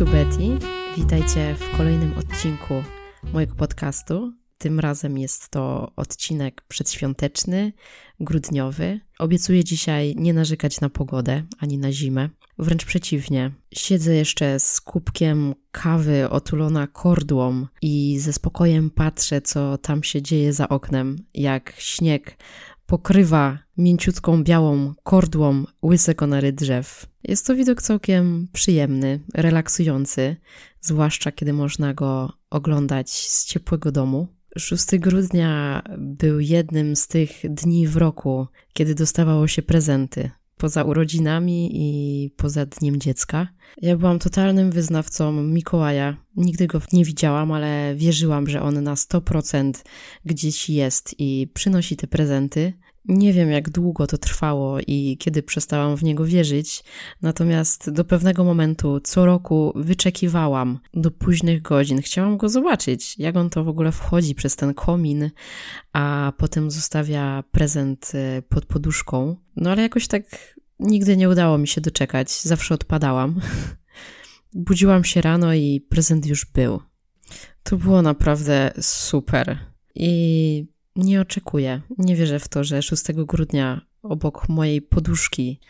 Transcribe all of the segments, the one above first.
tu Betty. Witajcie w kolejnym odcinku mojego podcastu. Tym razem jest to odcinek przedświąteczny, grudniowy. Obiecuję dzisiaj nie narzekać na pogodę ani na zimę. Wręcz przeciwnie. Siedzę jeszcze z kubkiem kawy otulona kordłą i ze spokojem patrzę, co tam się dzieje za oknem, jak śnieg pokrywa mięciutką białą kordłą łyse konary drzew. Jest to widok całkiem przyjemny, relaksujący, zwłaszcza kiedy można go oglądać z ciepłego domu. 6 grudnia był jednym z tych dni w roku, kiedy dostawało się prezenty. Poza urodzinami i poza Dniem Dziecka. Ja byłam totalnym wyznawcą Mikołaja. Nigdy go nie widziałam, ale wierzyłam, że on na 100% gdzieś jest i przynosi te prezenty. Nie wiem, jak długo to trwało i kiedy przestałam w niego wierzyć, natomiast do pewnego momentu co roku wyczekiwałam do późnych godzin. Chciałam go zobaczyć, jak on to w ogóle wchodzi przez ten komin, a potem zostawia prezent e, pod poduszką. No ale jakoś tak nigdy nie udało mi się doczekać, zawsze odpadałam. Budziłam się rano i prezent już był. To było naprawdę super. I nie oczekuję, nie wierzę w to, że 6 grudnia obok mojej poduszki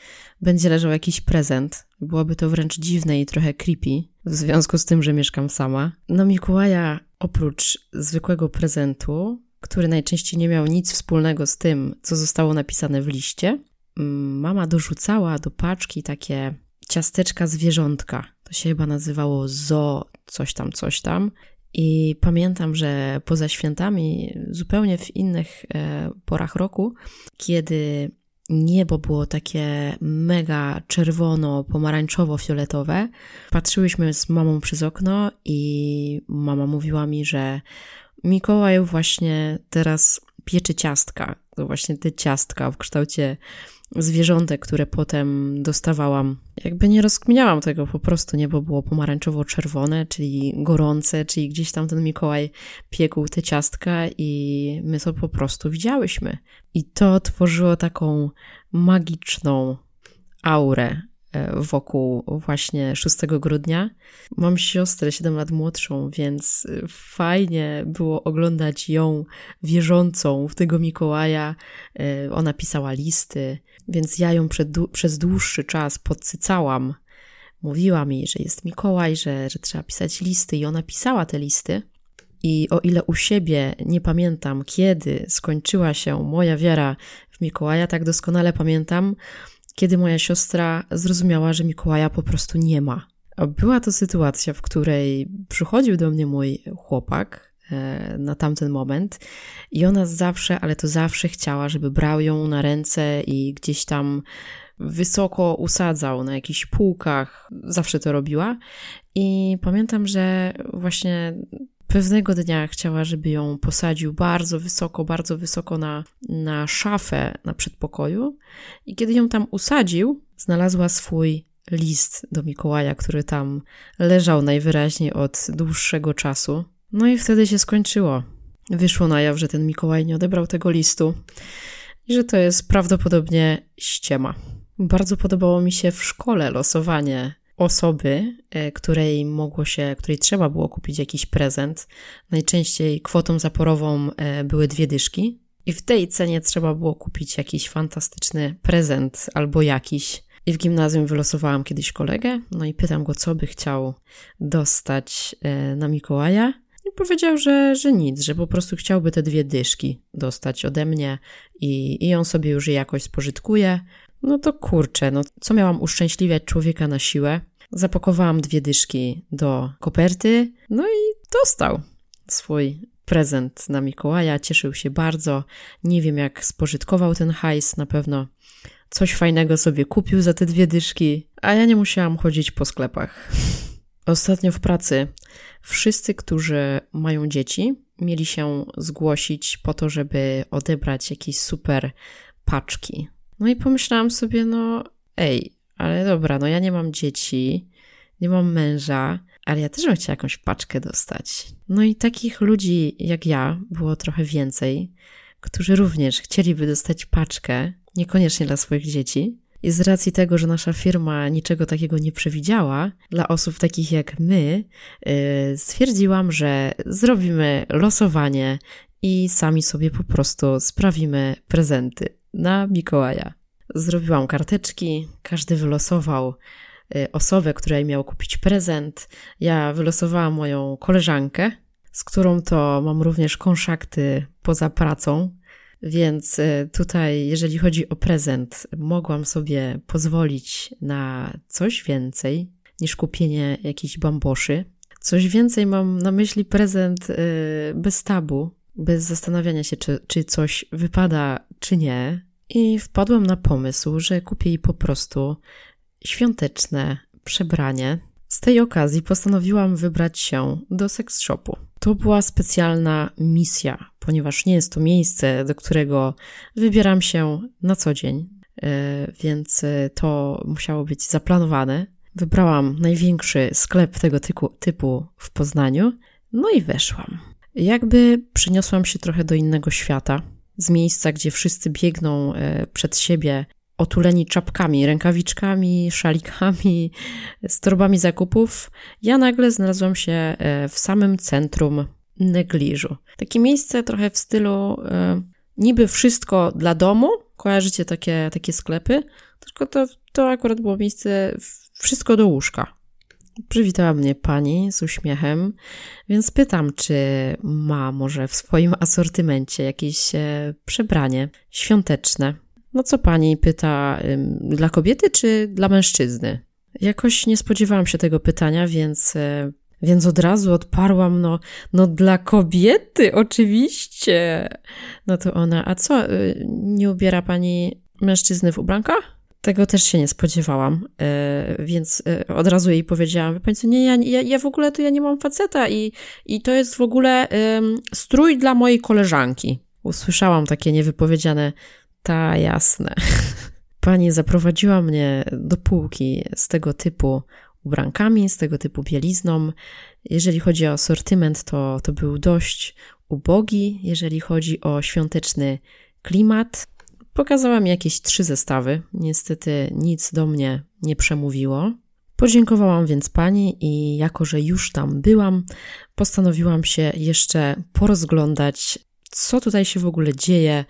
będzie leżał jakiś prezent. Byłoby to wręcz dziwne i trochę creepy, w związku z tym, że mieszkam sama. No Mikołaja, oprócz zwykłego prezentu, który najczęściej nie miał nic wspólnego z tym, co zostało napisane w liście, mama dorzucała do paczki takie ciasteczka zwierzątka. To się chyba nazywało zo, coś tam, coś tam. I pamiętam, że poza świętami, zupełnie w innych e, porach roku, kiedy niebo było takie mega czerwono, pomarańczowo-fioletowe, patrzyłyśmy z mamą przez okno i mama mówiła mi, że Mikołaj właśnie teraz pieczy ciastka. To właśnie te ciastka w kształcie zwierzątek, które potem dostawałam. Jakby nie rozkminiałam tego po prostu, niebo było pomarańczowo-czerwone, czyli gorące, czyli gdzieś tam ten Mikołaj piekł te ciastka i my to po prostu widziałyśmy. I to tworzyło taką magiczną aurę wokół właśnie 6 grudnia. Mam siostrę 7 lat młodszą, więc fajnie było oglądać ją wierzącą w tego Mikołaja. E, ona pisała listy, więc ja ją przed, przez dłuższy czas podsycałam. Mówiła mi, że jest Mikołaj, że, że trzeba pisać listy, i ona pisała te listy. I o ile u siebie nie pamiętam, kiedy skończyła się moja wiara w Mikołaja, tak doskonale pamiętam, kiedy moja siostra zrozumiała, że Mikołaja po prostu nie ma. Była to sytuacja, w której przychodził do mnie mój chłopak e, na tamten moment i ona zawsze, ale to zawsze chciała, żeby brał ją na ręce i gdzieś tam wysoko usadzał na jakichś półkach. Zawsze to robiła. I pamiętam, że właśnie Pewnego dnia chciała, żeby ją posadził bardzo wysoko, bardzo wysoko na, na szafę na przedpokoju, i kiedy ją tam usadził, znalazła swój list do Mikołaja, który tam leżał najwyraźniej od dłuższego czasu. No i wtedy się skończyło. Wyszło na jaw, że ten Mikołaj nie odebrał tego listu i że to jest prawdopodobnie ściema. Bardzo podobało mi się w szkole losowanie osoby, e, której mogło się, której trzeba było kupić jakiś prezent. Najczęściej kwotą zaporową e, były dwie dyszki. I w tej cenie trzeba było kupić jakiś fantastyczny prezent albo jakiś. I w gimnazjum wylosowałam kiedyś kolegę, no i pytam go, co by chciał dostać e, na Mikołaja. I powiedział, że, że nic, że po prostu chciałby te dwie dyszki dostać ode mnie i, i on sobie już je jakoś spożytkuje. No to kurczę, no co miałam uszczęśliwiać człowieka na siłę? Zapakowałam dwie dyszki do koperty, no i dostał swój prezent na Mikołaja. Cieszył się bardzo. Nie wiem, jak spożytkował ten hajs, na pewno coś fajnego sobie kupił za te dwie dyszki, a ja nie musiałam chodzić po sklepach. Ostatnio w pracy wszyscy, którzy mają dzieci, mieli się zgłosić po to, żeby odebrać jakieś super paczki. No i pomyślałam sobie, no ej, ale dobra, no ja nie mam dzieci, nie mam męża, ale ja też bym chciała jakąś paczkę dostać. No i takich ludzi jak ja było trochę więcej, którzy również chcieliby dostać paczkę, niekoniecznie dla swoich dzieci. I z racji tego, że nasza firma niczego takiego nie przewidziała, dla osób takich jak my, yy, stwierdziłam, że zrobimy losowanie i sami sobie po prostu sprawimy prezenty na Mikołaja. Zrobiłam karteczki, każdy wylosował y, osobę, której miał kupić prezent. Ja wylosowałam moją koleżankę, z którą to mam również konszakty poza pracą, więc y, tutaj, jeżeli chodzi o prezent, mogłam sobie pozwolić na coś więcej niż kupienie jakichś bamboszy. Coś więcej mam na myśli prezent y, bez tabu, bez zastanawiania się, czy, czy coś wypada, czy nie. I wpadłam na pomysł, że kupię jej po prostu świąteczne przebranie. Z tej okazji postanowiłam wybrać się do seks shopu. To była specjalna misja, ponieważ nie jest to miejsce, do którego wybieram się na co dzień, e, więc e, to musiało być zaplanowane. Wybrałam największy sklep tego typu, typu w Poznaniu, no i weszłam. Jakby przeniosłam się trochę do innego świata, z miejsca, gdzie wszyscy biegną e, przed siebie otuleni czapkami, rękawiczkami, szalikami, z torbami zakupów, ja nagle znalazłam się e, w samym centrum negliżu. Takie miejsce trochę w stylu e, niby wszystko dla domu, kojarzycie takie, takie sklepy, tylko to, to akurat było miejsce wszystko do łóżka. Przywitała mnie pani z uśmiechem, więc pytam, czy ma może w swoim asortymencie jakieś e, przebranie świąteczne. No co pani pyta, dla kobiety czy dla mężczyzny? Jakoś nie spodziewałam się tego pytania, więc, e, więc od razu odparłam, no, no dla kobiety, oczywiście. No to ona, a co, y, nie ubiera pani mężczyzny w ubrankach? Tego też się nie spodziewałam, e, więc e, od razu jej powiedziałam, co, nie, ja, ja, ja w ogóle to ja nie mam faceta i, i to jest w ogóle um, strój dla mojej koleżanki. Usłyszałam takie niewypowiedziane, ta jasne. Pani zaprowadziła mnie do półki z tego typu ubrankami, z tego typu bielizną. Jeżeli chodzi o asortyment, to, to był dość ubogi. Jeżeli chodzi o świąteczny klimat, Pokazała mi jakieś trzy zestawy. Niestety nic do mnie nie przemówiło. Podziękowałam więc pani i jako, że już tam byłam, postanowiłam się jeszcze porozglądać, co tutaj się w ogóle dzieje,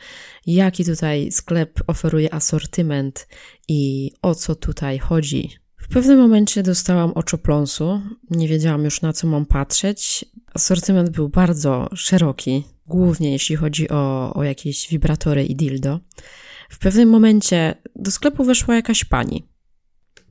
jaki tutaj sklep oferuje asortyment i o co tutaj chodzi. W pewnym momencie dostałam oczopląsu, nie wiedziałam już na co mam patrzeć. Asortyment był bardzo szeroki, głównie jeśli chodzi o, o jakieś wibratory i dildo. W pewnym momencie do sklepu weszła jakaś pani.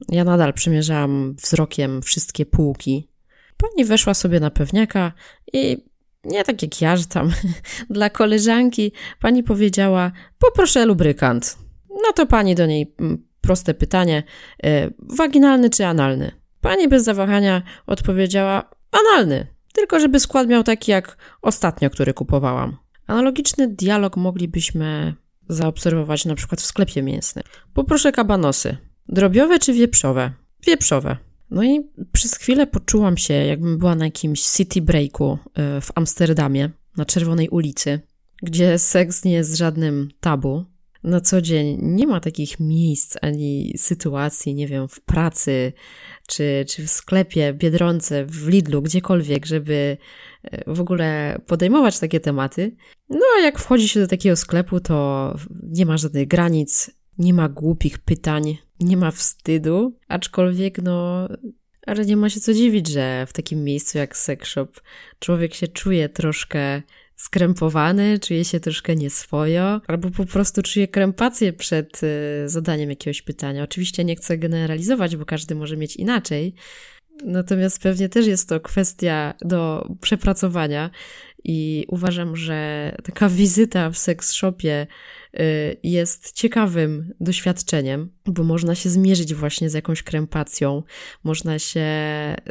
Ja nadal przymierzałam wzrokiem wszystkie półki. Pani weszła sobie na pewniaka i nie tak jak ja, że tam dla koleżanki pani powiedziała: Poproszę lubrykant. No to pani do niej mm, proste pytanie: e, waginalny czy analny? Pani bez zawahania odpowiedziała: analny, tylko żeby skład miał taki jak ostatnio, który kupowałam. Analogiczny dialog moglibyśmy zaobserwować na przykład w sklepie mięsnym. Poproszę kabanosy. Drobiowe czy wieprzowe? Wieprzowe. No i przez chwilę poczułam się, jakbym była na jakimś city breaku e, w Amsterdamie, na Czerwonej ulicy, gdzie seks nie jest żadnym tabu. Na co dzień nie ma takich miejsc ani sytuacji, nie wiem, w pracy, czy, czy w sklepie, biedronce, w Lidlu, gdziekolwiek, żeby e, w ogóle podejmować takie tematy. No a jak wchodzi się do takiego sklepu, to nie ma żadnych granic, nie ma głupich pytań, nie ma wstydu, aczkolwiek no ale nie ma się co dziwić, że w takim miejscu jak sex shop człowiek się czuje troszkę skrępowany, czuje się troszkę nieswojo, albo po prostu czuje krępację przed y, zadaniem jakiegoś pytania. Oczywiście nie chcę generalizować, bo każdy może mieć inaczej, natomiast pewnie też jest to kwestia do przepracowania i uważam, że taka wizyta w seks shopie y, jest ciekawym doświadczeniem, bo można się zmierzyć właśnie z jakąś krępacją, można się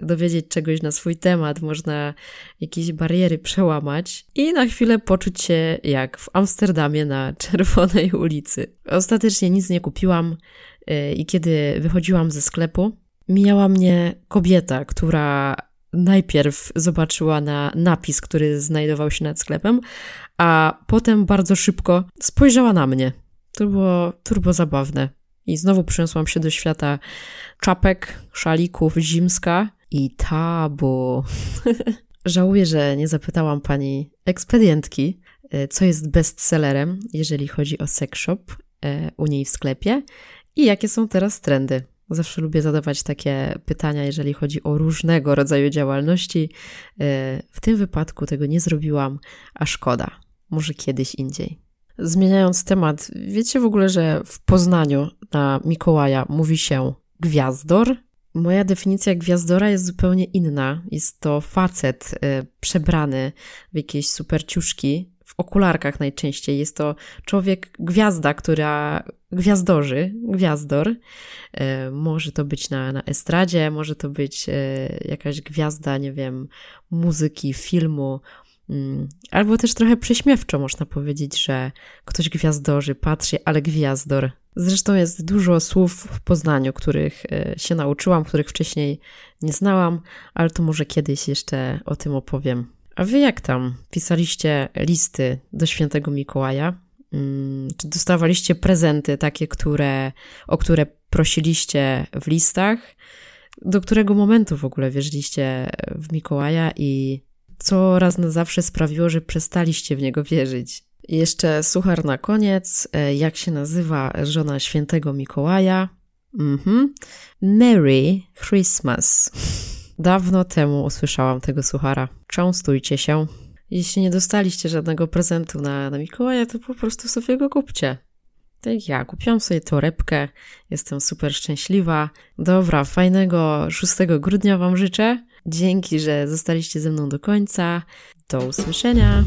dowiedzieć czegoś na swój temat, można jakieś bariery przełamać i na chwilę poczuć się jak w Amsterdamie na Czerwonej ulicy. Ostatecznie nic nie kupiłam y, i kiedy wychodziłam ze sklepu, mijała mnie kobieta, która najpierw zobaczyła na napis, który znajdował się nad sklepem, a potem bardzo szybko spojrzała na mnie. To było turbo zabawne. I znowu przyniosłam się do świata czapek, szalików, zimska i tabu. Żałuję, że nie zapytałam pani ekspedientki, e, co jest bestsellerem, jeżeli chodzi o sex shop e, u niej w sklepie i jakie są teraz trendy. Zawsze lubię zadawać takie pytania, jeżeli chodzi o różnego rodzaju działalności. E, w tym wypadku tego nie zrobiłam, a szkoda. Może kiedyś indziej. Zmieniając temat, wiecie w ogóle, że w Poznaniu na Mikołaja mówi się gwiazdor? Moja definicja gwiazdora jest zupełnie inna. Jest to facet y, przebrany w jakieś superciuszki, w okularkach najczęściej. Jest to człowiek, gwiazda, która gwiazdorzy, gwiazdor. Y, może to być na, na estradzie, może to być y, jakaś gwiazda, nie wiem, muzyki, filmu, mm, Albo też trochę prześmiewczo można powiedzieć, że ktoś gwiazdorzy, patrzy, ale gwiazdor. Zresztą jest dużo słów w Poznaniu, których e, się nauczyłam, których wcześniej nie znałam, ale to może kiedyś jeszcze o tym opowiem. A wy jak tam? Pisaliście listy do świętego Mikołaja? Mm, czy dostawaliście prezenty takie, które, o które prosiliście w listach? Do którego momentu w ogóle wierzyliście w Mikołaja i co raz na zawsze sprawiło, że przestaliście w niego wierzyć? Jeszcze suchar na koniec. E, jak się nazywa żona świętego Mikołaja? Mhm. Merry Christmas. Dawno temu usłyszałam tego suchara. Częstujcie się. Jeśli nie dostaliście żadnego prezentu na, na Mikołaja, to po prostu sobie go kupcie. Tak ja, kupiłam sobie torebkę, jestem super szczęśliwa. Dobra, fajnego 6 grudnia Wam życzę. Dzięki, że zostaliście ze mną do końca. Do usłyszenia.